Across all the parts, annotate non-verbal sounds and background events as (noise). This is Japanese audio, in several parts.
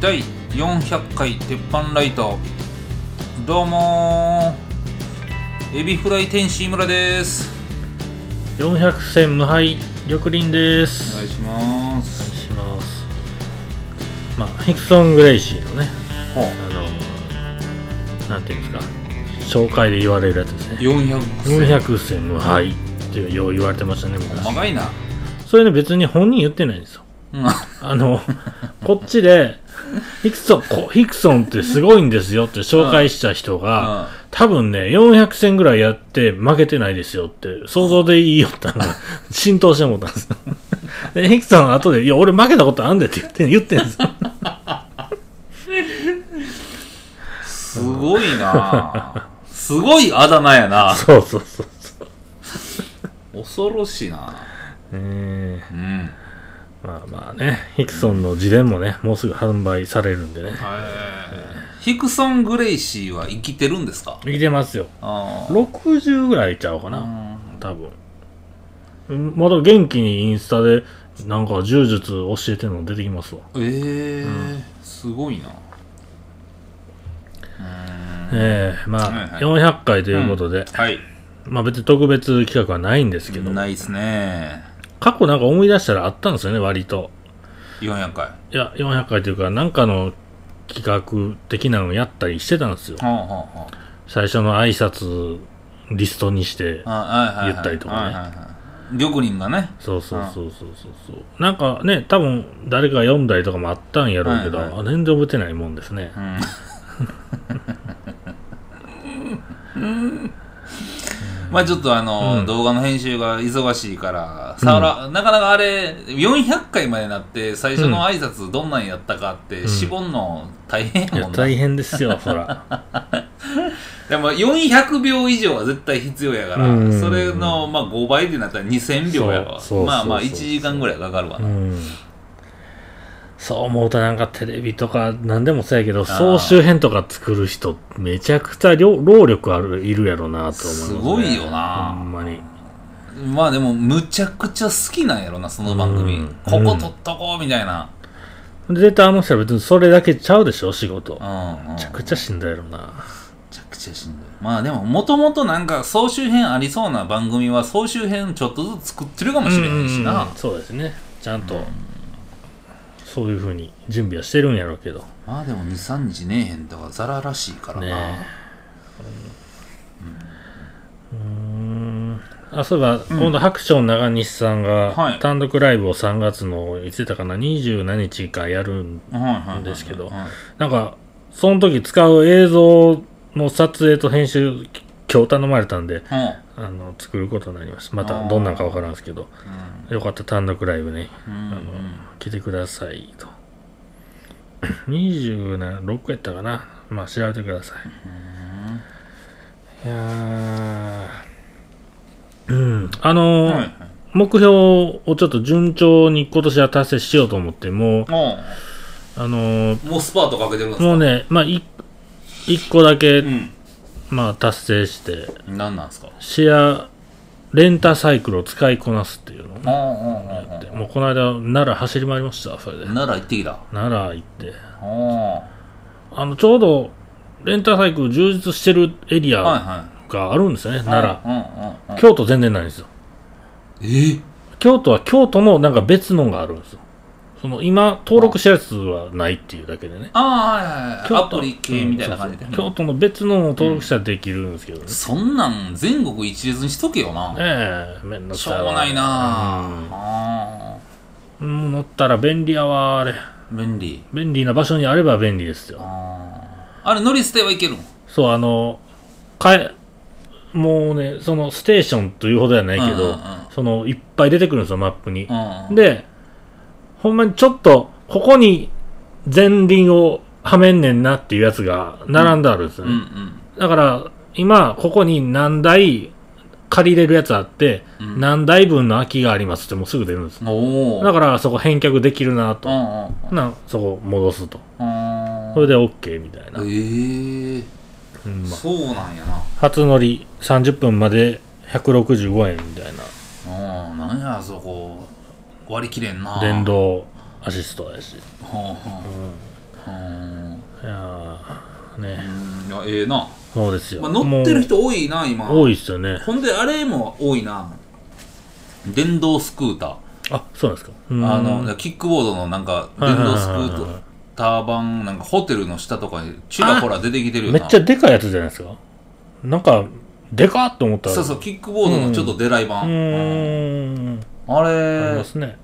第400回鉄板ライトどうもー。エビフライ天使村です。400戦無敗玉林でおす願いします。お願いします。まあヒクソン・グレイシーのねほう。あのなんていうんですか紹介で言われるやつですね。400 400戦無敗っていうよう言われてましたね昔細かいな。それね別に本人言ってないんですよ。うん。あのこっちでヒクソンこヒクソンってすごいんですよって紹介した人が、多分ね、400戦ぐらいやって負けてないですよって、想像でいいよっての。が浸透して思ったんですよ。(laughs) で、ヒクさんは後で、いや、俺負けたことあんでって言って、言ってんですよ。すごいな。すごいあだ名やな。そうそうそうそう。恐ろしいな。え。ーうんまあまあね、ヒクソンの自伝もね、もうすぐ販売されるんでね。ヒクソン・グレイシーは生きてるんですか？生きてますよ。あー。60ぐらいちゃうかな、うん。多分。うんまだ元気にインスタで、なんか柔術教えてるの出てきますわ。ええすごいな。ええまあ、はいはい。400回ということで、はい。まあ別に特別企画はないんですけど、ないっすね過去なんか思い出したらあったんですよね、割と。400回。いや、400回というか、なんかの企画的なのやったりしてたんですよ。はあはあは最初の挨拶リストにして、言ったりとかね。玉林がね。そうそうそうそうそう。そう。なんかね、多分誰かが読んだりとかもあったんやろうけど、はいはい。あ全然覚えてないもんですね。(laughs) まあちょっとあの、うん。動画の編集が忙しいから、さら、なかなかあれ、400回までなって、最初の挨拶どんなんやったかって、絞んの大変いや、やもんな。大変ですよ、そら。(laughs) でも400秒以上は絶対必要やから、うん。それの、まあ、5倍でなったら2000秒やわ。そうそうそうそう。まあまあ1時間ぐらいかかるわな、うん。そう思うとなんかテレビとか何でもそうやけど、総集編とか作る人、めちゃくちゃ労労力ある、いるやろなと思います、ね。すごいよなほんまに。まあでもむちゃくちゃ好きなんやろなその番組、うんここ撮っとこうみたいなで絶対あの人は別にそれだけちゃうでしょ、仕事。うん、うん、めちゃくちゃしんどいやろな。めちゃくちゃしんどいまあでももともとなんか総集編ありそうな番組は総集編ちょっとずつ作ってるかもしれへんしな、うんそうですね。ちゃんと、そういうふうに準備はしてるんやろうけど。まあでも23日ねえへんとかザラらしいからな、ねうーん。あそういえば、今度白鳥長西さんがはい。単独ライブを3月のいつだかな27日かやるんはいはいはいはいですけどはい。なんかその時使う映像の撮影と編集今日頼まれたんでうん。あの作ることになりましたまたどんなんかわからんですけど。よかったら単独ライブね。うん。あの来てくださいと。(coughs) 26やったかな。まあ調べてください。いやー。うん。あのーはいはい。目標をちょっと順調に今年は達成しようと思ってもうもあのもうスパートかけてるんですか？もうねまあい一個だけ、うん。まあ達成して。何なんですか？シェアレンタサイクルを使いこなすっていうのをやって。もうこの間奈良走り回りましたそれで。奈良行ってきた？奈良行って。ああ。のちょうどレンタサイクル充実してるエリアはがあるんですよね、い。奈良。京都全然ないんですよ。え？ー京都は京都のなんか別のがあるんですよその今登録したやつはないっていうだけでね。ああはいはいアプリ系みたいな感じでうんそうそう京都の別のを登録したらできるんですけどね、そんなん全国一律にしとけよな。ええめんどくさいわ。しょうがないな。あうん。もう乗ったら便利やわあれ。ー便利。便利な場所にあれば便利ですよ。あれ乗り捨てはいけるの？そうあのかえもうねそのステーションというほどじゃないけど、うんうんうん。そのいっぱい出てくるんですよマップに、うん。でほんまにちょっとここに前輪をはめんねんなっていうやつが並んであるんですよね、うんうん。だから今ここに何台借りれるやつあって、うん。何台分の空きがありますってもうすぐ出るんですだからそこ返却できるなと、うんうんなそこ戻すと。うんそれで OK みたいな、ええうん。まあそうなんやな。初乗り30分まで165円みたいな。うんなんやあそこ割り切れんな。電動アシストやし、ほうほううん。いやーね。いやええな、そうですよ、まあ、乗ってる人多いな今。多いっすよね。ほんであれも多いな。電動スクーター。あそうなんですか。あのキックボードのなんか電動スクーター版なんかホテルの下とかにちらほら出てきてるよな。めっちゃでかいやつじゃないですか。なんかでかっと思ったら。そうそうキックボードのちょっとデライ版、うーんあありれますね。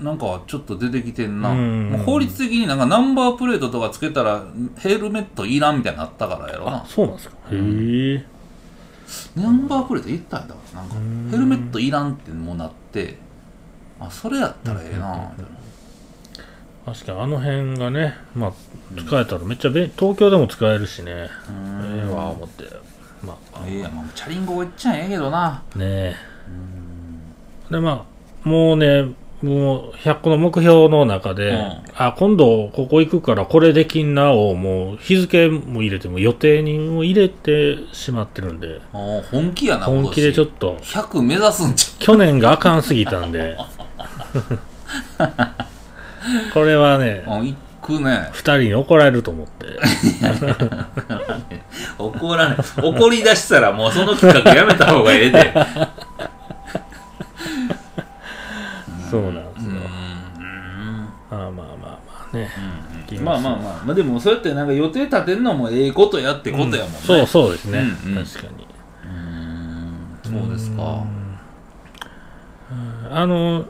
なんかちょっと出てきてんな、うん。もう法律的になんかナンバープレートとかつけたらヘルメットいらんみたいになったからやろな。あそうなんですか。へえ。ナンバープレートいったんやだから。なん。かヘルメットいらんってもうなってあそれやったらええなみたいな。確かにあの辺がねまあ使えたらめっちゃべ東京でも使えるしね。ええわ思って。まあ。ええやん、まあ、チャリンコいっちゃええけどな。ねえでまあもうねもう100個の目標の中で、うん。あ今度ここ行くからこれできんなをもう日付も入れても予定にも入れてしまってるんで。あ本気やな本気でちょっと。と100目指すんち去年があかんすぎたんで。(laughs) これはねくね。2人に怒られると思って。(laughs) 怒らない怒り出したらもうその企画やめた方がええでそうなんですよ、うん。まあまあまあまあね、うんまあまあまあ。まあでもそうやってなんか予定立てんのもええことやってことやもんね、そうそうですね、うんうん。確かに。うん。そうですか。あの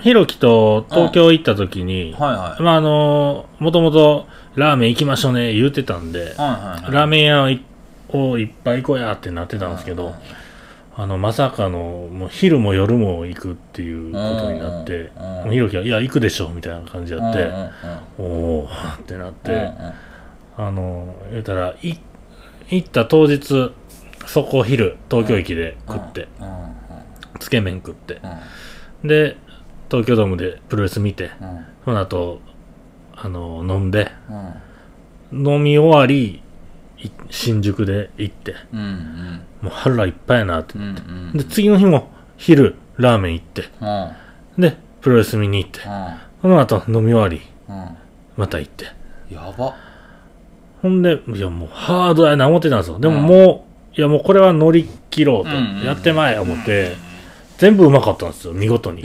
ひろきと東京行った時に、はいはい。まああのもともとラーメン行きましょうね言ってたんで、はいはいはい。ラーメン屋をいっぱい行こうやってなってたんですけど、はいあのまさかのもう昼も夜も行くっていうことになって、うんうんもうひろきが「いや行くでしょ」みたいな感じやって、うんうんうん。おおってなって、うんうん。あの言うたらい行った当日そこ昼東京駅で食って、うんうんつけ麺食ってうん。で東京ドームでプロレス見てうん。その後あの飲んでうん。飲み終わりい新宿で行ってうんうん。もう腹いっぱいやなって。うんうんで次の日も昼ラーメン行って。うん。でプロレス見に行って。うその後飲み終わりんうん。また行って。やば。ほんでいやもうハードやな思ってたんですよ。でもうん。もういやもうこれは乗り切ろうとうんうんやってまえ思って全部うまかったんですよ見事えに。え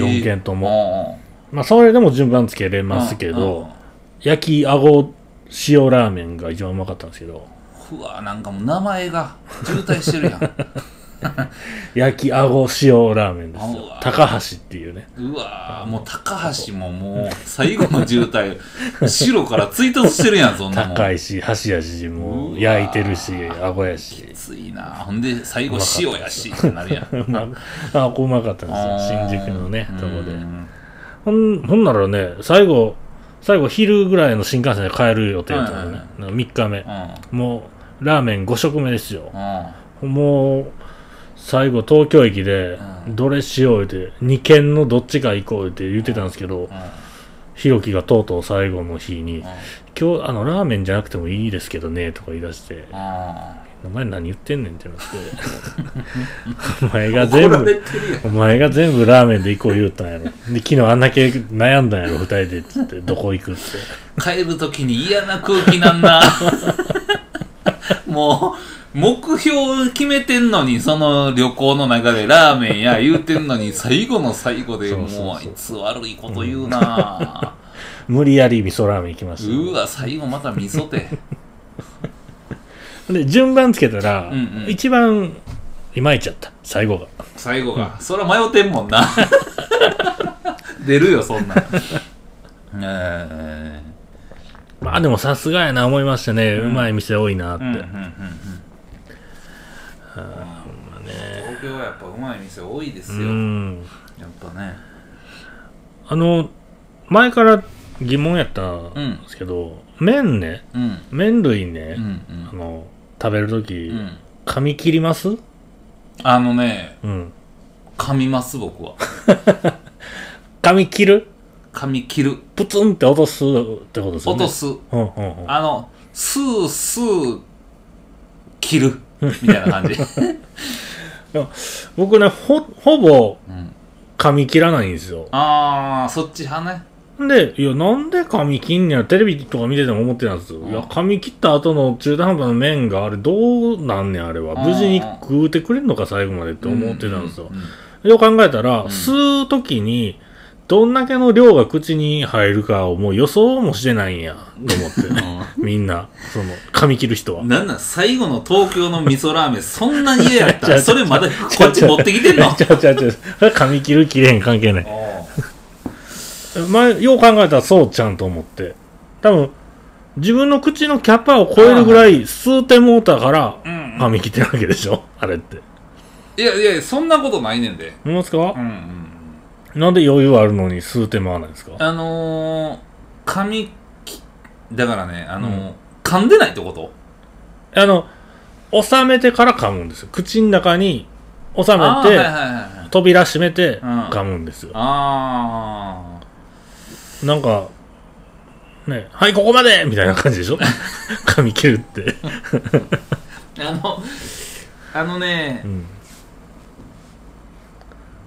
4件とも。もまあそれでも順番つけれますけど焼きあご塩ラーメンが一番うまかったんですけど。うわなんかもう名前が渋滞してるやん。(laughs) 焼きあご塩ラーメンですよ。高橋っていうね。うわもう高橋ももう最後の渋滞後ろから追突してるやんそんなもん。高いし箸やしもう焼いてるしあごやし。きついな。ほんで最後塩やしってなるやん。う (laughs) まあこううまかったんですよ。新宿のねとこで。うん。ほんほんならね最後最後昼ぐらいの新幹線で帰る予定だったのね、はいはいなんか3日目。うん。もうラーメン5食目ですよ。うん。もう最後東京駅でうん。どれしようって2軒のどっちか行こうって言ってたんですけどうん。ひろきがとうとう最後の日にうん「今日あのラーメンじゃなくてもいいですけどね」とか言い出して。うん「お前何言ってんねん」ってなって。(laughs) お前が全部お前が全部ラーメンで行こう言うたんやろ。で昨日あんだけ悩んだんやろ二人でっつってどこ行くって。帰るときに嫌な空気なんな。(laughs) もう目標決めてんのにその旅行の中でラーメンや言うてんのに最後の最後でもうあいつ悪いこと言うな。無理やり味噌ラーメン行きましうわ最後また味噌てたで順番つけたら、うんうん。一番いまいちゃった。最後が。最後が、そりゃ迷ってんもんな。(laughs) 出るよそんな。ん (laughs) えまあでもさすがやな思いましたね、うまい店多いなって、えうんうんうんうん。東京はやっぱうまい店多いですうよ、ん。やっぱね。あの前から疑問やったんうんですけど、麺ね。うん。麺類ね。う、ん。あの食べるとき、うん。うん噛み切ります？あのねうん。噛みます僕は。(laughs) 噛み切る？噛み切る。プツンって落とすってことですよね。落とす。うんうんうん。あのスースー切る。みたいな感じ、(laughs) 僕ねほほぼうん、噛み切らないんですよ。ああそっち派ねで、いや、なんで髪切んねや、テレビとか見てても思ってたんですよ。いや、髪切った後の中途半端な麺があれどうなんねん、あれは。無事に食うてくれんのか、最後までって思ってたんですよ。よく考えたら、吸う時に、どんだけの量が口に入るかをもう予想もしてないんや、と思って。みんな、その、髪切る人は。なんなん最後の東京の味噌ラーメン、そんなに嫌やったら、(laughs) それまだこっち持ってきてんの？(laughs) ちゃうちゃうちゃ髪切る切れへん関係ない。前、よう考えたらそうちゃんと思って。多分、自分の口のキャパを超えるぐらい吸うてもうたから、髪切ってるわけでしょ？あれって。いやいや、そんなことないねんで。思いますか、うんうん。なんで余裕あるのに吸うてもわないんですか？あのー、だからね、あのー噛んでないってこと？あの、収めてから噛むんですよ。口の中に収めて、あーはいはいはいはい。扉閉めてうん噛むんですよ。あなんか、ね、はい、ここまでみたいな感じでしょ？(laughs) 髪切るって。ー。あの、あのねう、ん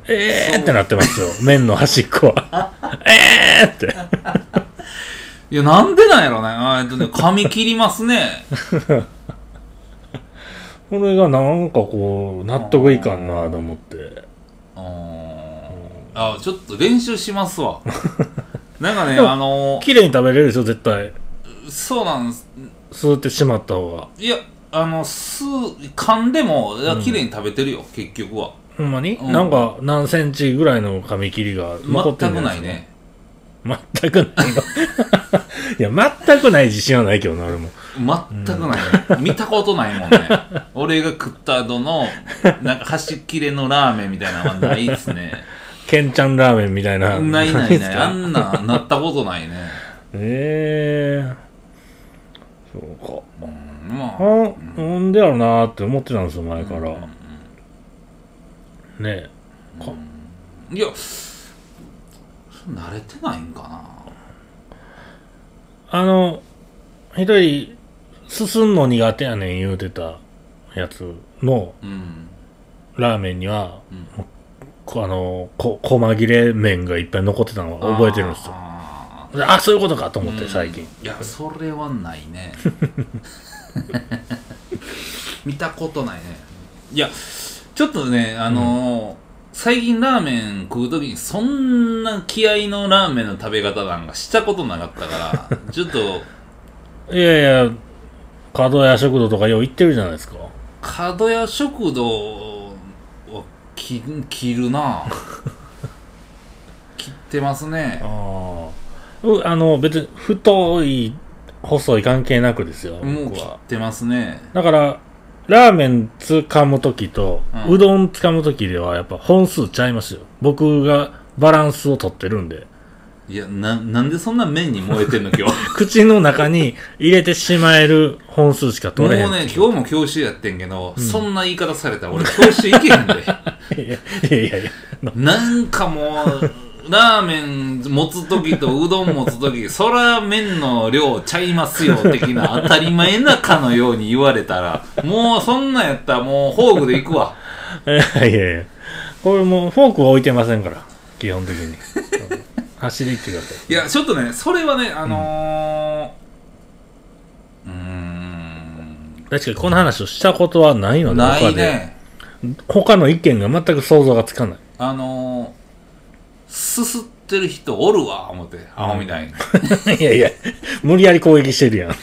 えーってなってますよ。麺の端っこは。(laughs) えーって。(laughs) いや、なんでなんやろね。えっとね、髪切りますね。これがなんかこう、納得いかんなと思って。あーあ、ちょっと練習しますわ。なんかね、あの綺麗に食べれるでしょ、絶対。ー、そうなんです。吸ってしまった方が。いや、あの、す、噛んでも、いや綺麗に食べてるよ、結局は。ほんまに、うんなんか何センチぐらいの髪切りが残って全くないね。全くないの。(laughs) いや、全くない自信はないけどな、俺も。全くないね。見たことないもんね。(laughs) 俺が食った後の、なんか端切れのラーメンみたいなのはないっすね。ケンちゃんラーメンみたいな。ないないない。あんな、なったことないね。ええそうか。うん、まあ。あ、なんでやろなーって思ってたんですよ、前から。ねえ。かいや、慣れてないんかな。あの、一人、進んの苦手やねん言うてたやつのうん。ラーメンには、うんこあの、こ、細切れ麺がいっぱい残ってたのは覚えてるんですよ。あであ、そういうことかとー思って、最近。うんいや、それはないね。(laughs) 見たことないね。いや、ちょっとね、あのー最近ラーメン食うときにそんな気合のラーメンの食べ方なんかしたことなかったから、(laughs) ちょっと、いやいや、角屋食堂とかよう行ってるじゃないですか。角屋食堂を切切るな (laughs) 切ってますね。ああ。うあの、別に太い、細い関係なくですよ、もう僕は。切ってますね。だから、ラーメンつかむときと、ううんどんつかむときではやっぱ本数ちゃいますよ。僕がバランスをとってるんで。いや、な、なんでそんな麺に燃えてんの今日？(laughs) 口の中に入れてしまえる本数しかもう取れへん。ね、今日も教習やってんけど、そんな言い方されたら俺教習行けへんで。(laughs) いやいやいやいや。なんかもう、ラーメン持つときとうどん持つとき、そら麺の量ちゃいますよ、的な当たり前なかのように言われたら、もうそんなんやったらもうフォークで行くわ。(laughs) いやいやいや。これもうフォークは置いてませんから。基本的に。うん走り行ってください。いや、ちょっとね、それはね、あのー、うーん、確かにこの話をしたことはないので、ない他で。ね。他の意見が全く想像がつかない。あのー、すすってる人おるわ、思って、アホみたいに。(laughs) いやいや、無理やり攻撃してるやん。(laughs)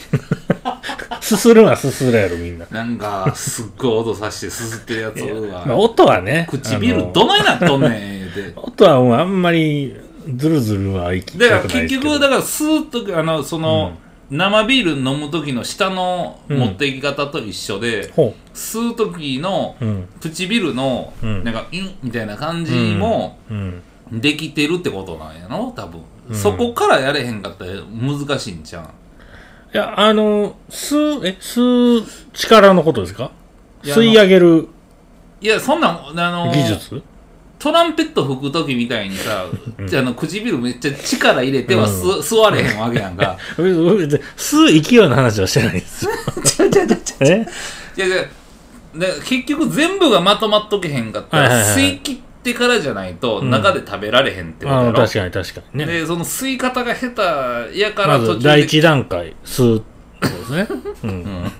すするはすするやろ、みんな。なんか、すっごい音さしてすすってるやつおるわ。まあ、音はね。唇どないなっとんねん、言うて。音はもうあんまりズルズルは生きだから。結局、だからスーッと、あの、その、生ビール飲む時の下のうん持っていき方と一緒で、ほ吸う時のう。うん。唇の、うんなんか、インみたいな感じもうん。できてるってことなんやろ？多分。うんそこからやれへんかったら難しいんちゃう？いや、あの、吸う、え、吸う力のことですか？吸い上げるいや、そんなん、あのー技術？トランペット吹く時みたいにさ、あの唇めっちゃ力入れてはうん吸,、吸われへんわけやんか。(laughs) 吸う勢いの話はしてないですよ。(laughs) え？いやいや、で結局全部がまとまっとけへんかったら、吸い切ってからじゃないとうん中で食べられへんってことあやろ、あ確かに確かにね。でその吸い方が下手やからま途中でず第一段階、吸うそうですね。(laughs) うん。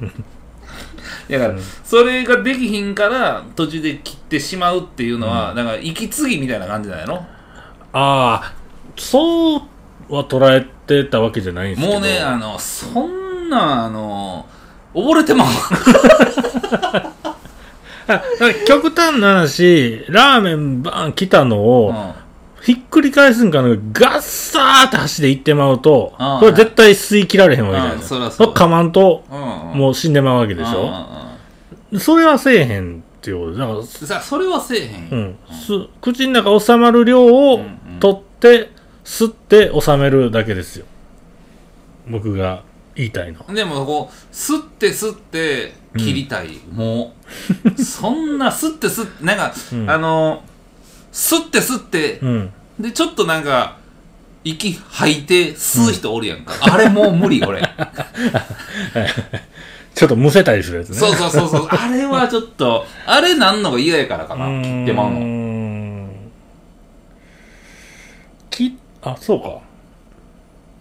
だから、それができひんから途中で切ってしまうっていうのは、だから息継ぎみたいな感じなんやろ？ああ、そうは捉えてたわけじゃないんですけど。もうねあのそんなあの溺れてまう (laughs) 極端な話、ラーメンバーン来たのを、うんひっくり返すんかのガッサーって箸で行ってまうと、これ絶対吸い切られへんわけじゃないですか。ああそらそう。れ噛まんと、うんもう死んでまうわけでしょ。うんそれはせえへんっていうことだから、さそれはせえへん、うん、す口の中収まる量を取って、吸って収めるだけですよ。僕が言いたいのは。でもこう吸って吸って切りたい、もう。(laughs) そんな吸って吸ってなんか、うん。あの吸って吸って、うん。でちょっとなんか息吐いて吸う人おるやんか、あれもう無理俺。(laughs) ちょっとむせたりするやつね。そうそうそうそう。あれはちょっとあれなんのが嫌やからかな切ってまうの。の。き、あ、そうか。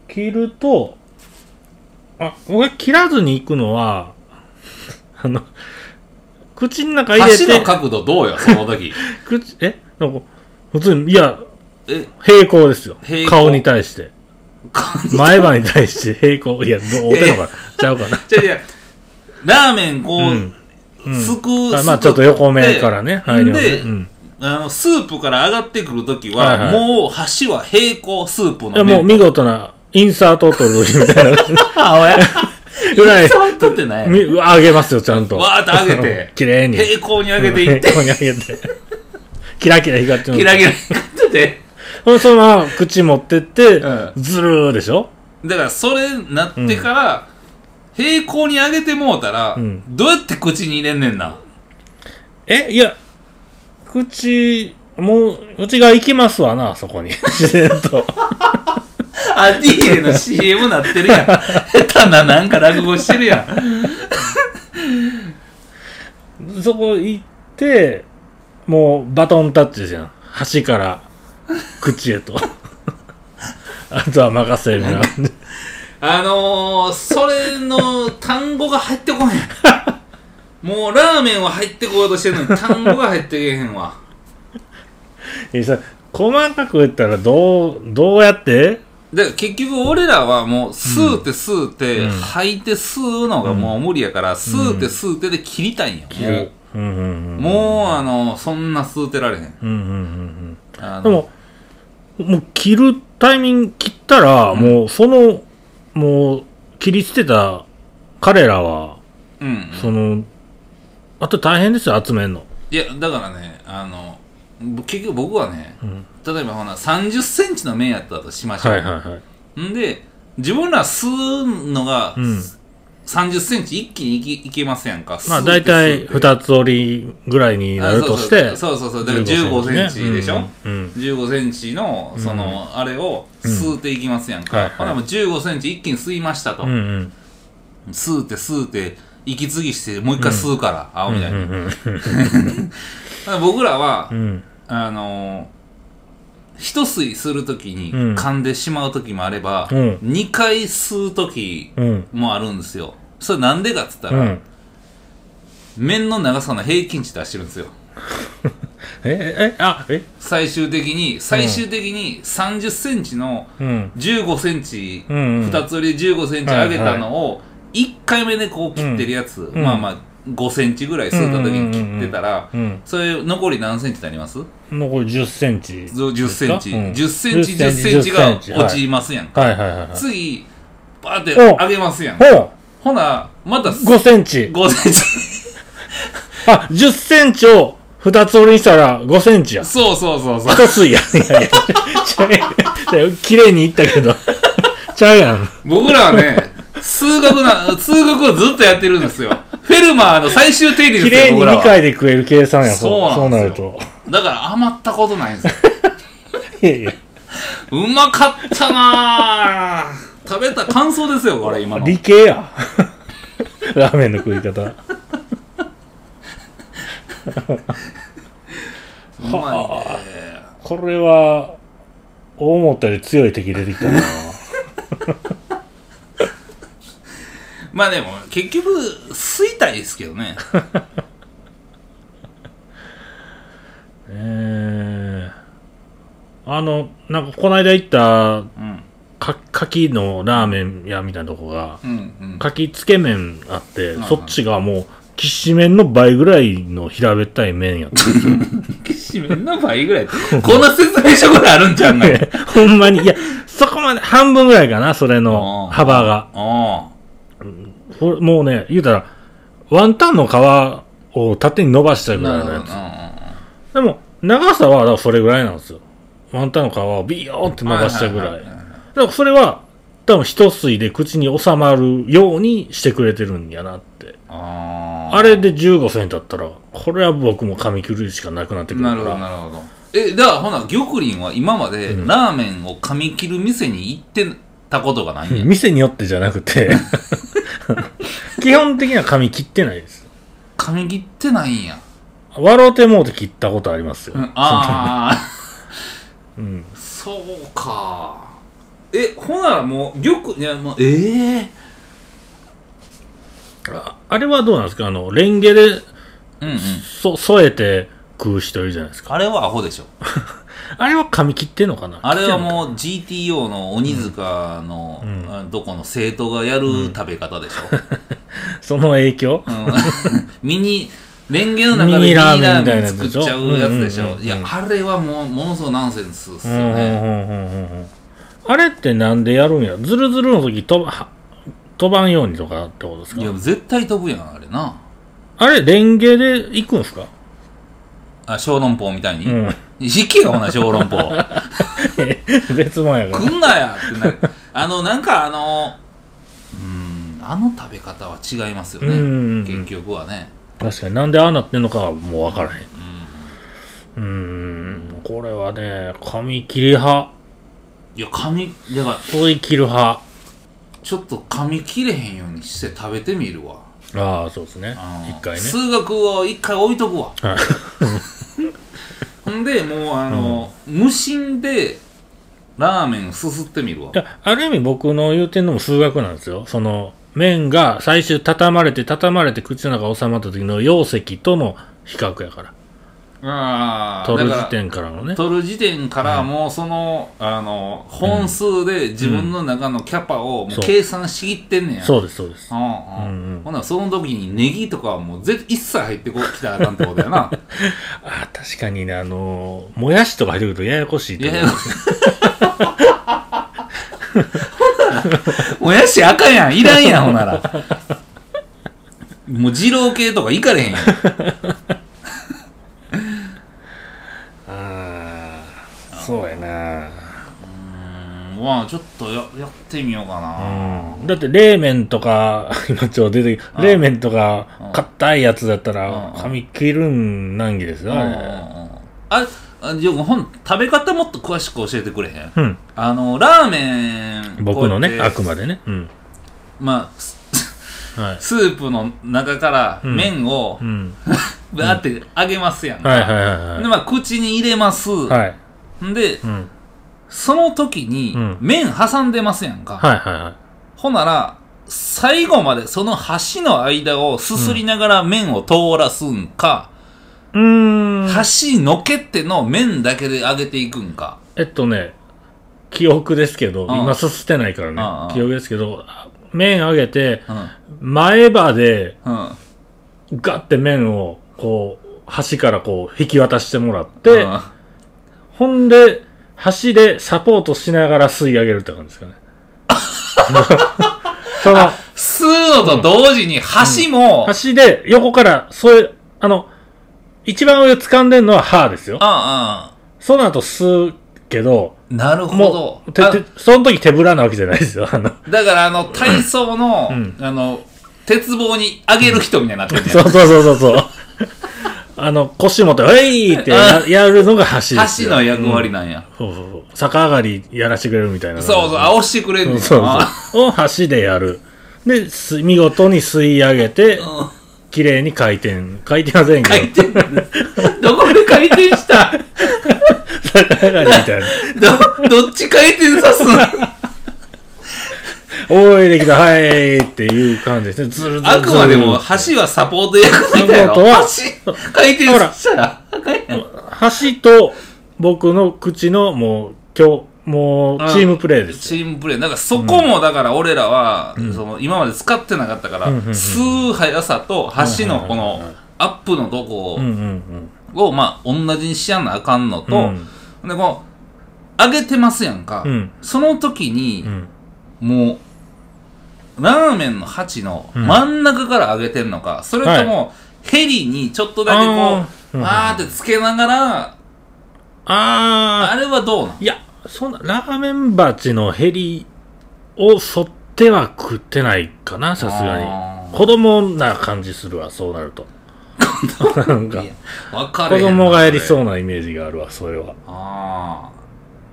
切ると、あ、僕が切らずに行くのは、(laughs) あの、口の中入れて、箸の角度どうよその時。(laughs) 口、え？なんか、普通に、いや、え平行ですよ平。行顔に対して。前歯に対して平行。いや、どう、お手のかちゃうかな。じゃじゃラーメンこう、うんうんすくあまあ、ちょっと横目からね、入りますうん。あのスープから上がってくるときは、はいはいもう箸は平行スープのいや、もう見事な、インサートを取るみたいな。(laughs) あおや (laughs) ぐらい、そうとってないみ上げますよ、ちゃんと。わーって上げて (laughs) 綺麗に。平行に上げていって平行に上げて。キラキラ光ってますキラキラ光っててそのまま口持ってってう、ずるーでしょ？だからそれなってから、平行に上げてもうたら、ん。どうやって口に入れんねんな？え、いや、口、もう、口が行きますわな、そこに。(laughs) 自然と。アディーレの CM なってるやん。下手ななんか落語してるやん。そこ行って、もうバトンタッチですやん。端から (laughs) 口へと。(laughs) あとは任せるな。あのー、それの単語が入ってこへん。(laughs) もうラーメンは入ってこようとしてるのに単語が入ってけへんわ。えさ細かく言ったらどう、どうやって？で結局俺らはもう吸うて吸うて、うん。吐いて吸うのがもう無理やから、吸うて吸うてで切りたいんや、もううんうんうん。もうあのそんな吸うてられへん。うんうんうんうん。でも、もう切るタイミング切ったら、うんもうその、もう切り捨てた彼らは、うんその、あと大変ですよ、集めんの。いやだからねあの結局僕はねうん。例えばほな3 0センチの麺やったとしましょう、はいはいはい。んで自分ら吸うのがうん3 0センチ一気にいきいけますやんか。まあ大体吸うて二つ折りぐらいになるとして、そうそうそう。だから15センチでしょ、うんうん。15センチのその、あれを吸うていきますやんか、はいはい。ほなもう15センチ一気に吸いましたと、うんうん。吸うて吸うて息継ぎしてもう一回吸うから、青みたいに、(laughs) うん僕らは、うん。あのー一吸いするときにうん。噛んでしまうときもあれば、うん。二回吸うときうん。もあるんですよ。それなんでかっつったら、うん。麺の長さの平均値出してるんですよ。(laughs) ええあえ？最終的に最終的に3 0センチのうん。1 5センチ、うんうん。2つ折り1 5センチ上げたのを1回目でこう切ってるやつ、ん。まあまあ5センチぐらい吸った時に切ってたら、うんそれ残り何センチになります？残り10センチ10センチ、うん。10センチ10 10センチが10センチ落ちますやんか、はいはいはいはい。次バーってお。上げますやん。ほなまた5センチ。5センチ。あ10センチを2つ折りにしたら5センチや。そうそうそうそう。一吸いやいや。い。や (laughs) 綺麗にいったけど。ちゃうやん。僕らはね数学な数学をずっとやってるんですよフェルマーの最終定理綺麗に2ですよ僕らは。回で食える計算やそうそうなるだから余ったことないんですよ。と (laughs) いやいや。うまかったなぁ。食べた感想ですよこれ今の。理系や。(laughs) ラーメンの食い方。うまいね。これは、思ったより強い敵出てきたな。まあでも結局吸いたいですけどね。(laughs) えー、あの、なんかこの間行ったうん。か、かきのラーメン屋みたいなとこが、うんうん。かきつけ麺あって、うんそっちがもう、きしめんの倍ぐらいの平べったい麺やった。(laughs) きしめんの倍ぐらいこんな説明書ぐらいあるんちゃうんか (laughs) いほんまに、いや、そこまで半分ぐらいかな、それの幅が。あほもうね、言うたら、ワンタンの皮を縦に伸ばしたあぐらいのやつ。でも、長さはそれぐらいなんですよ。ワンタンの皮をビヨーって伸ばしたぐらい。だからそれは、多分一吸いで口に収まるようにしてくれてるんやなって。あーあれで15銭だったら、これは僕も噛み切るしかなくなってくるかなるほどら。なるほどえだからほな玉林は今までうんラーメンを噛み切る店に行ってたことがない。ん。や、店によってじゃなくて、(laughs) 基本的には噛み切ってないです。噛み切ってないんや、笑うてもうて切ったことありますよ。うん、ああうん。そうか。えほならもう玉いやもうええああれはどうなんですか？あの、レンゲで、うんうん。そ、添えて食う人いるじゃないですか。あれはアホでしょ (laughs) あれは噛み切ってんのかな？あれはう。もう GTO の鬼塚の、うん。あどこの生徒がやる食べ方でしょ、(laughs) その影響？うん。(laughs) ミニレンゲの中でミニラーメンラーメンみたいなやつでしょ？作っちゃうやつでしうんうんうんうん。ょいやあれはもうものすごいナンセンスっすようんうんねうんうんうんうん。あれってなんでやるんや？ズルズルの時飛ば、は飛ばんようにとかってことですか？いや絶対飛ぶやんあれな。あれ、レンゲで行くんすか？あ小籠包みたいに、うん。引けよほな小籠包。(laughs) 別物やから。来んなやってなる。あのなんかあのうんあの食べ方は違いますよね、うんうんうん。結局はね。確かに。なんでああなってんのかはもうわからへん。うーん、これはね、髪切り派、いや髪だから細い切る派。ちょっと噛み切れへんようにして食べてみるわ。ああ、そうですね。うん。一回ね。数学を一回置いとくわ。はいほんでもうあの、無心でラーメンすすってみるわいやある意味僕の言うてんのも数学なんですよ。その、麺が最終畳まれて畳まれて口の中収まった時の容積との比較やから。ああ取る時点からのね。取る時点からもうその、あの本数で自分の中のキャパをもう計算しきってんねや。そうです、そうです。うんうん。うんなその時にネギとかはもうぜ一切入ってこきたらあかんってことやな。(laughs) ああ、確かにね、あのーもやしとか入ってくるとややこしいと思う。もやしあかんやん。いらんやんほんなら。もう二郎系とかいかれへんやんああ、そうやな。うんまあちょっとややってみようかな、うんだって冷麺とか、(laughs) 今ちょうど出て冷麺とかうん、硬いやつだったらうん、髪切るん難儀ですよ、あれ。うんうんうんああじゃあ本食べ方もっと詳しく教えてくれへん？うん。あのラーメン僕のね、あくまでね。うん。まあス (laughs) はい。スープの中からうん麺をうん。(laughs) バーって揚げますやんか、はいはいはいでまあ口に入れます、はい。はい。んでうん。その時にうん麺挟んでますやんか、はいはいはい。ほなら最後までその箸の間をすすりながら麺を通らすんか、うーん。箸のけての麺だけで揚げていくんかえっとね、記憶ですけど、うん今すすってないからうんねうん。記憶ですけど、麺揚げて、うん前歯でうんガッて麺を、こう、端からこう、引き渡してもらって、うんほんで、端でサポートしながら吸い上げるって感じですかね。(laughs) その、吸うのと同時に箸も、端で横から、そういう、あの、一番上掴んでんのは歯ですよ。あその後吸うけど、あなるほもどう、てあてその時手ぶらなわけじゃないですよ。あの、だからあの (laughs) 体操の、うんあの鉄棒に上げる人みたいになってるね、そうそうそうそうそう。あの、腰元、えいってややるのが箸ですよ。箸の役割うんなんや、そうそうそう。逆上がりやらせてくれるみたいな。そうそう、あ押してくれんねんそうなそう。を箸でやる。で、す見事に吸い上げて、うん綺麗に回転、回転はせんけ回転どこで回転した？ど、逆上がりみたいな。ど、どっち回転さすの？おい、できた、はいっていう感じですね。ずるずるあくまでも橋はサポート役みたいな。橋、回転させたら、橋と僕の口のもう、今日、もう、チームプレーですよ。チームプレー。だからそこも、だから俺らは、その今まで使ってなかったから、うんうんうん吸う速さと橋のこのアップのとこうんうんを、まあ、同じにしやんなあかんのうん。と、で、こう、上げてますやんか。うんその時にう、ん。もう、ラーメンの鉢の真ん中から上げてんのか、それとも、ヘリにちょっとだけこあーう、あーってつけながら、ああれはどうなん？ー、いや、そんな、ラーメン鉢のヘリを沿っては食ってないかな、さすがあに。ー子供な感じするわ、そうなると。(laughs) なんか子供がやりそうう。なイメージがあるわ、それは。あ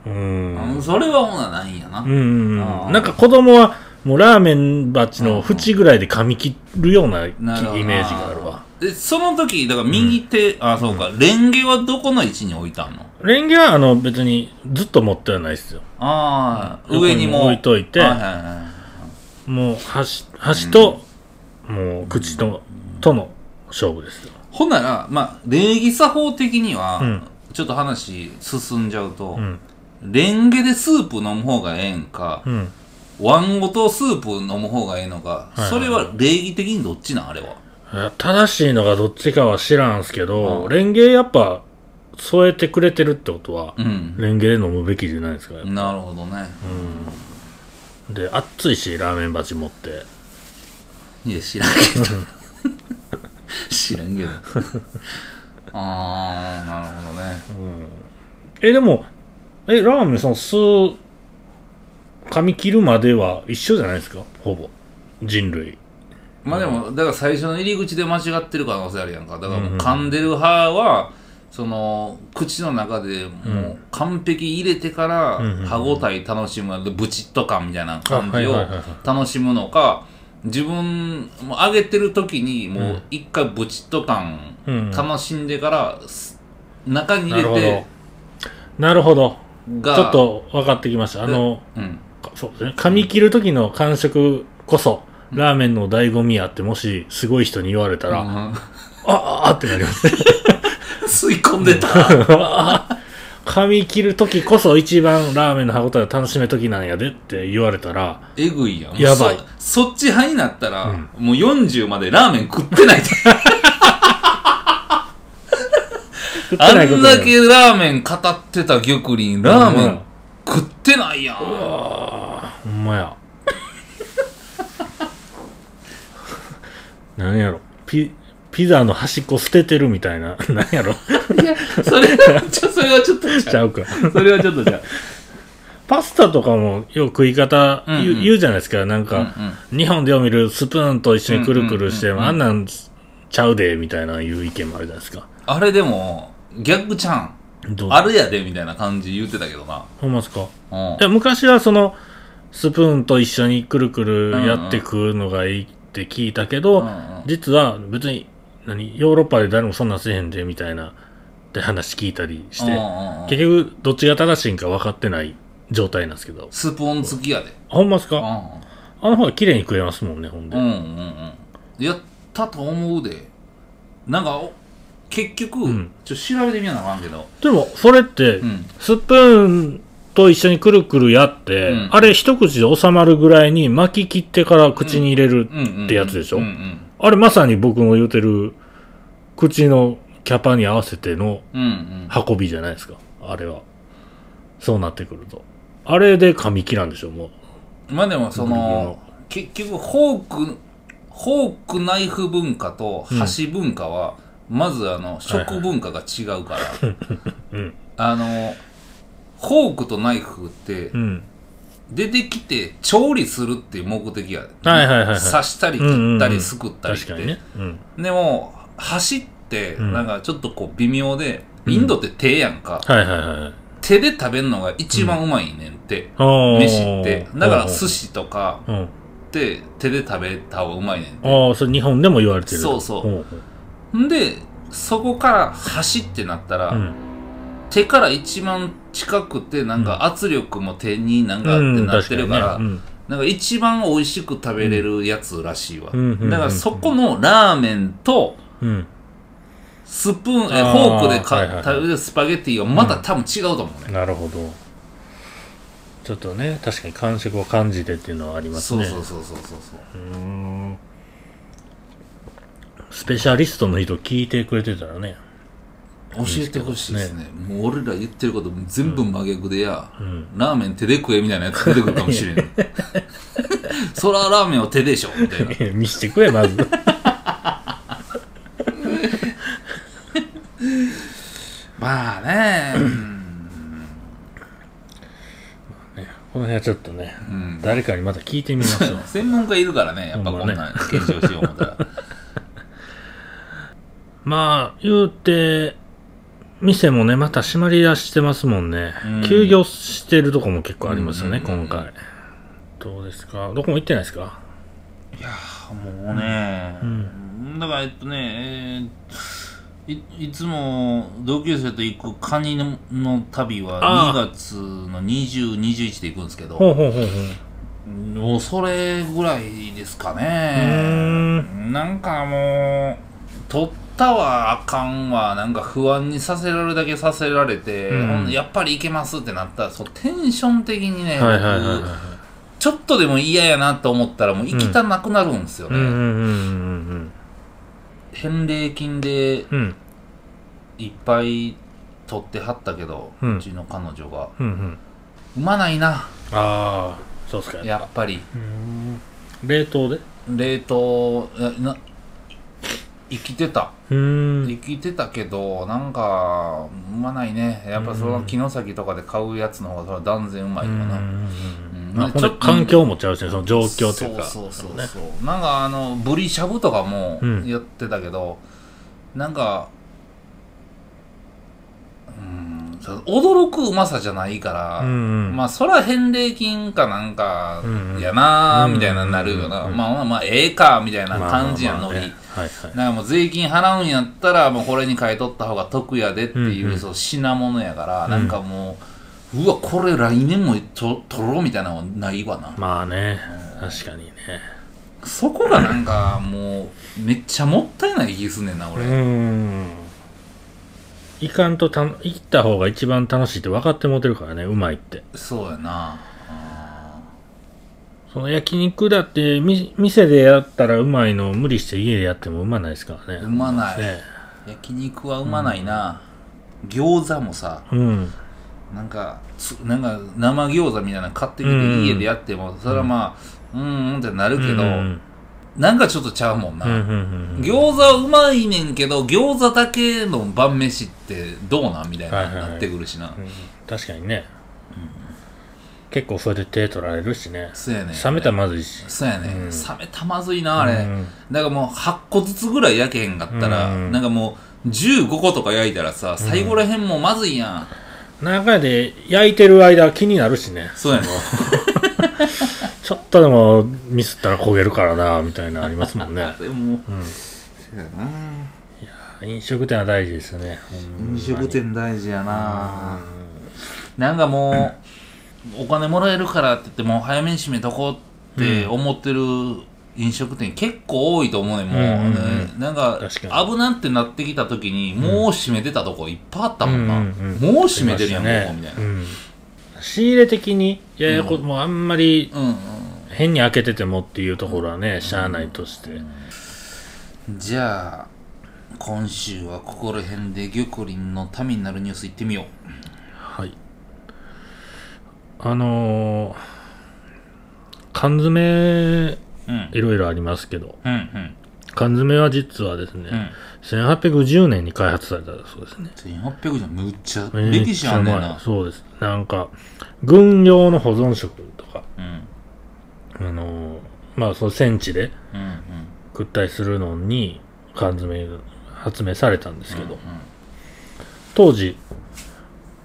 うあ、ん。それはほなないんやな。うんうんあーうん。なんか子供は、もうラーメン鉢の縁ぐらいで噛み切るようなイメージがあるわ。で、その時、だから右手、あ、そうか、レンゲはどこの位置に置いたの？レンゲはあの別にずっと持ってはないですよ。ああ、上にも。置いといてはいはいはいもう箸、箸と、もう口と、との勝負ですよ。ほんなら、まあ、礼儀作法的には、うんちょっと話進んじゃうと、うん。レンゲでスープ飲む方がええんか、うん。ワンごとスープ飲む方がええのか、いはいそれは礼儀的にどっちなん？あれは。え正しいのがどっちかは知らんすけど、うんレンゲやっぱ添えてくれてるってことは、うん。レンゲで飲むべきじゃないですか。なるほどね。で、熱いし、ラーメン鉢持って。いや、知らんけど。(laughs) 知らんけど。(laughs) あー、なるほどね。え、でも、え、ラーメンその吸う、噛み切るまでは一緒じゃないですか？ほぼ。人類。まあでも、だから最初の入り口で間違ってる可能性あるやんか。だからもう噛んでる派は、その、口の中でもう完璧入れてから歯応え楽しむ、ブチッと感みたいな感じを楽しむのか、自分、もう揚げてる時にもう一回ブチッと感うん楽しんでから、す中になるほ入れてど。なるほど。が、ちょっと分かってきました。あの、うん。そうですね。噛み切る時の感触こそ、ラーメンの醍醐味やって、もし、すごい人に言われたら、うんああってなりますね。吸い込んでた。噛み切る時こそ一番ラーメンの歯応えを楽しめる時なんやでって言われたら、えぐいやん。やばいそ。そっち派になったら、うんもう40までラーメン食ってないで。食ってあないことになるんだけラーメン語ってた玉林、ラーメン食ってないやん。ほんまや。(laughs) 何やろ。ピ、ピザの端っこ捨ててるみたいな。(laughs) 何やろ。いや、それは、ちょ、それはちょっとちゃう。ちゃうか。それはちょっとちゃう。パスタとかもよく食い方言う,、うんうん言うじゃないですか。なんか、うんうん日本でよ見るスプーンと一緒にくるくるして、うんうんうんうんあんなんちゃうで、みたいないう意見もあるじゃないですか。あれでも、逆ちゃん。あれやで、みたいな感じ言ってたけどな。ほんまですか？うんいや昔はその、スプーンと一緒にくるくるやって食うのがいいって聞いたけど、うんうん実は別に、何、ヨーロッパで誰もそんなんせえへんで、みたいな、って話聞いたりして、うんうんうん結局、どっちが正しいんか分かってない状態なんですけど。スプーン付きやで。ほんまですか？うんあの方が綺麗に食えますもんね、ほんで。うんうんうん。やったと思うで。なんか、お結局、んちょっと調べてみなあかんけど、でも、それって、うん。スプーンと一緒にくるくるやって、うんあれ一口で収まるぐらいに巻き切ってから口に入れるうんうんうん。ってやつでしょ？うんうん。あれまさに僕の言うてる、口のキャパに合わせてのうんうん。運びじゃないですか。あれは。そうなってくると。あれで噛み切らんでしょ、もう。まあでも、その、結局、フォーク、フォークナイフ文化と箸文化は、まずあの、食文化が違うから、(laughs) うん。あの、フォークとナイフってう、ん。出てきて調理するっていう目的やで。はいはいはいはい刺したりうんうんうん切ったりすくったりって。確かにね。うん。でも、箸って、うんなんかちょっとこう微妙で、インドって手やんか。はいはいはい。手で食べるのが一番うまいねんって。あー飯って。だから寿。司とか、うん。って手で食べた方がうまいねんてああ、それ日本でも言われてる。そうそうほほんでそこから箸ってなったら、うん。手から一番近くてなんか圧力も手になんかってなってるから、うんなんか一番美味しく食べれるやつらしいわ、だからそこのラーメンと。スプーンえフォークでか、食べるスパゲッティはまた多分違うと思うね、なるほど。ちょっとね、確かに感触を感じてっていうのはありますね。そうそうそうそうそうそう。うーんスペシャリストの人聞いてくれてたらね。教えてほしいですね。もう俺ら言ってること全部真逆でや、うん。ラーメン手で食えみたいなやつ出てくるかもしれんそらラーメンは手でしょみたいな。(laughs) 見してくれ、まず。(laughs) まあね。うん。この辺はちょっとね、うん。誰かにまた聞いてみましょう。(laughs) 専門家いるからねやっぱこんなん検証しよう思ったらまあ、言うて、店もね、また閉まり出してますもんね。うん。休業してるとこも結構ありますよね、うん。今回。どうですか？どこも行ってないですか？いやーもうね、だからえっとね、えーいいつも同級生と行くカニのの旅はあ2月の20、21で行くんですけど、ほうほうほうほう。もうそれぐらいですかうね。なんかもう、取ったはあかんわ、なんか不安にさせられるだけさせられて、うんやっぱり行けますってなったら、そうテンション的にね、はいはいはいはい僕ちょっとでも嫌やなと思ったらもう行きたなくなるんですよね。返礼金で。いっぱい取ってはったけど、ううんちの彼女が。うんうん。うまないな、ああ、そうっすか。やっぱり。冷凍で？冷凍、な生きてた。生きてたけど、なんか、うまないね。やっぱその城崎とかで買うやつの方が断然うまいかな。うんうんうんうん。まあ、ちょっとで環境もちゃうしね、その状況というか。そうそうそうねそう、なんかあのブリしゃぶとかもうん。やってたけど、なんかうん驚くうまさじゃないから、うんうん。まあそら返礼金かなんかうんうん。やなーみたいななるよな、まあまあええかみたいな感じやのに、まあまあまあねはいはい。なんかもう税金払うんやったらもうこれに買い取った方が得やでっていう,、うんうんそう品物やから、んなんかもううわこれ来年もと取ろうみたいなのはないわな、まあね、確かにね。そこがなんかもうめっちゃもったいない気すんねんなう俺、ん。行かんとた、行った方が一番楽しいって分かってもうてるからね、うまいって。そうやなあその焼肉だって、み、店でやったらうまいのを無理して家でやってもうまないですからね。うまないね。ー焼肉はうまないな、餃子もさうん。なんかつなんか生餃子みたいなの買ってきてうん家でやっても、それはまあうんうんってなるけど、うんなんかちょっとちゃうもんな、うんうんうんうん。餃子はうまいねんけど餃子だけの晩飯ってどうなん？みたいはいはいはいななってくるしな、うん確かにね。結構それで手取られるしね。そうやね。ん冷めたらまずいし。そうやね、うん。冷めたまずいなあれ、うん。だからもう8個ずつぐらい焼けへんかったら、うん。なんかもう15個とか焼いたらさ最後らへんもうまずいやん、中で焼いてる間気になるしね。そうやね。(laughs) ちょっとでもミスったら焦げるからな、みたいなのありますもんね。(laughs) でも、うん。そうやな。飲食店は大事ですよね。飲食店大事やな。なんかもう、お金もらえるからって言ってもう早めに閉めとこうって思ってる飲食店結構多いと思うねんもう、ね。なんか危なってなってきた時にもう閉めてたとこいっぱいあったもんな、もう閉めてるやん、ね。ここみたいな、うん。仕入れ的に、ややこ、もうあんまり変に開けててもっていうところはね、しゃあないとして。じゃあ今週はここら辺で玉林のためになるニュースいってみよはい。あのー、缶詰、ううん。いろいろありますけど、うんうん。缶詰は実はですね、うん。1810年に開発されたそうですね。1800じゃんむっちゃ歴史あんねん前なそうです。なんか、軍用の保存食とか、うん。あのーまあ、その戦地でうんうん。食ったりするのに缶詰が発明されたんですけど、うん。当時、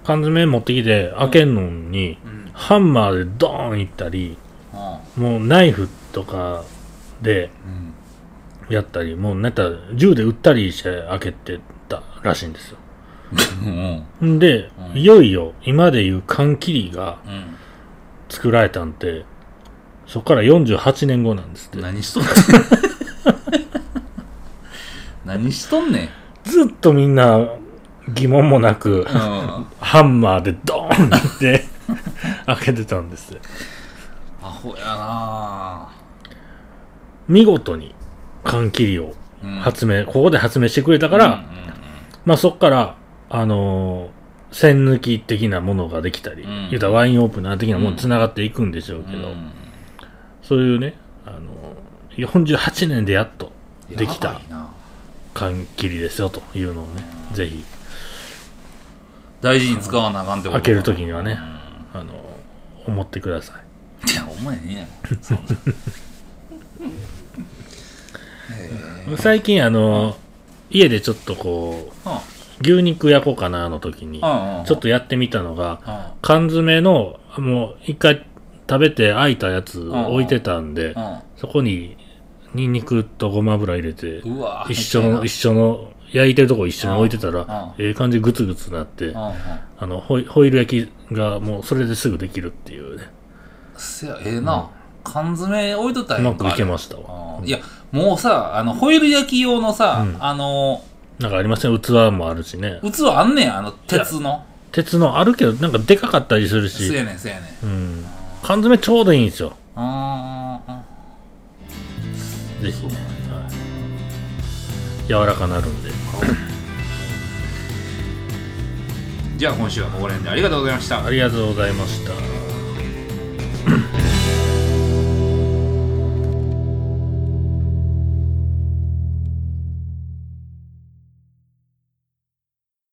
缶詰持ってきて開けんのに、うんハンマーでドーンいったり、あもうナイフとかでうんやったりもうなんか銃で撃ったりして開けてたらしいんですよ。うん。んで、うん。いよいよ今でいう缶切りがうん。作られたんてそこから48年後なんですって。何しとんねん。何しとんねん。ずっとみんな疑問もなく、うん。ハンマーでドーンって開けてたんです。アホやな見事に缶切りをうん。発明、ここで発明してくれたから、うんうんまあそっから、あのー栓抜き的なものができたり、うん言うたらワインオープナー的なものに繋がっていくんでしょうけど、うん。そういうね、あのー48年でやっとできた缶切りですよというのをね、ぜひ大事に使わなあかんってこと開ける時にはねうあのー思ってください。んいや (laughs) 最近あのー家でちょっとこう、え牛肉焼こうかなの時に、ちょっとやってみたのが、うん。缶詰の、もう一回食べて開いたやつ置いてたんで、そこにニンニクとごま油入れて、一緒の、一緒の、焼いてるとこ一緒に置いてたら、ええ感じでグツグツなって、あの、ホイホイル焼きがもうそれですぐできるっていうね。せやええな。缶詰置いとったらうまくいけましたわ。いやもうさあのホイル焼き用のさうん。あのなんかありません？器もあるしね。器あんねんあの鉄の。鉄のあるけど、なんかでかかったりするせし、やねんせやねん。うん。缶詰ちょうどいいんですよ。あーぜひ。そうはい。柔らかなるんで。じゃあ今週はここら辺でありがとうございました。ありがとうございました。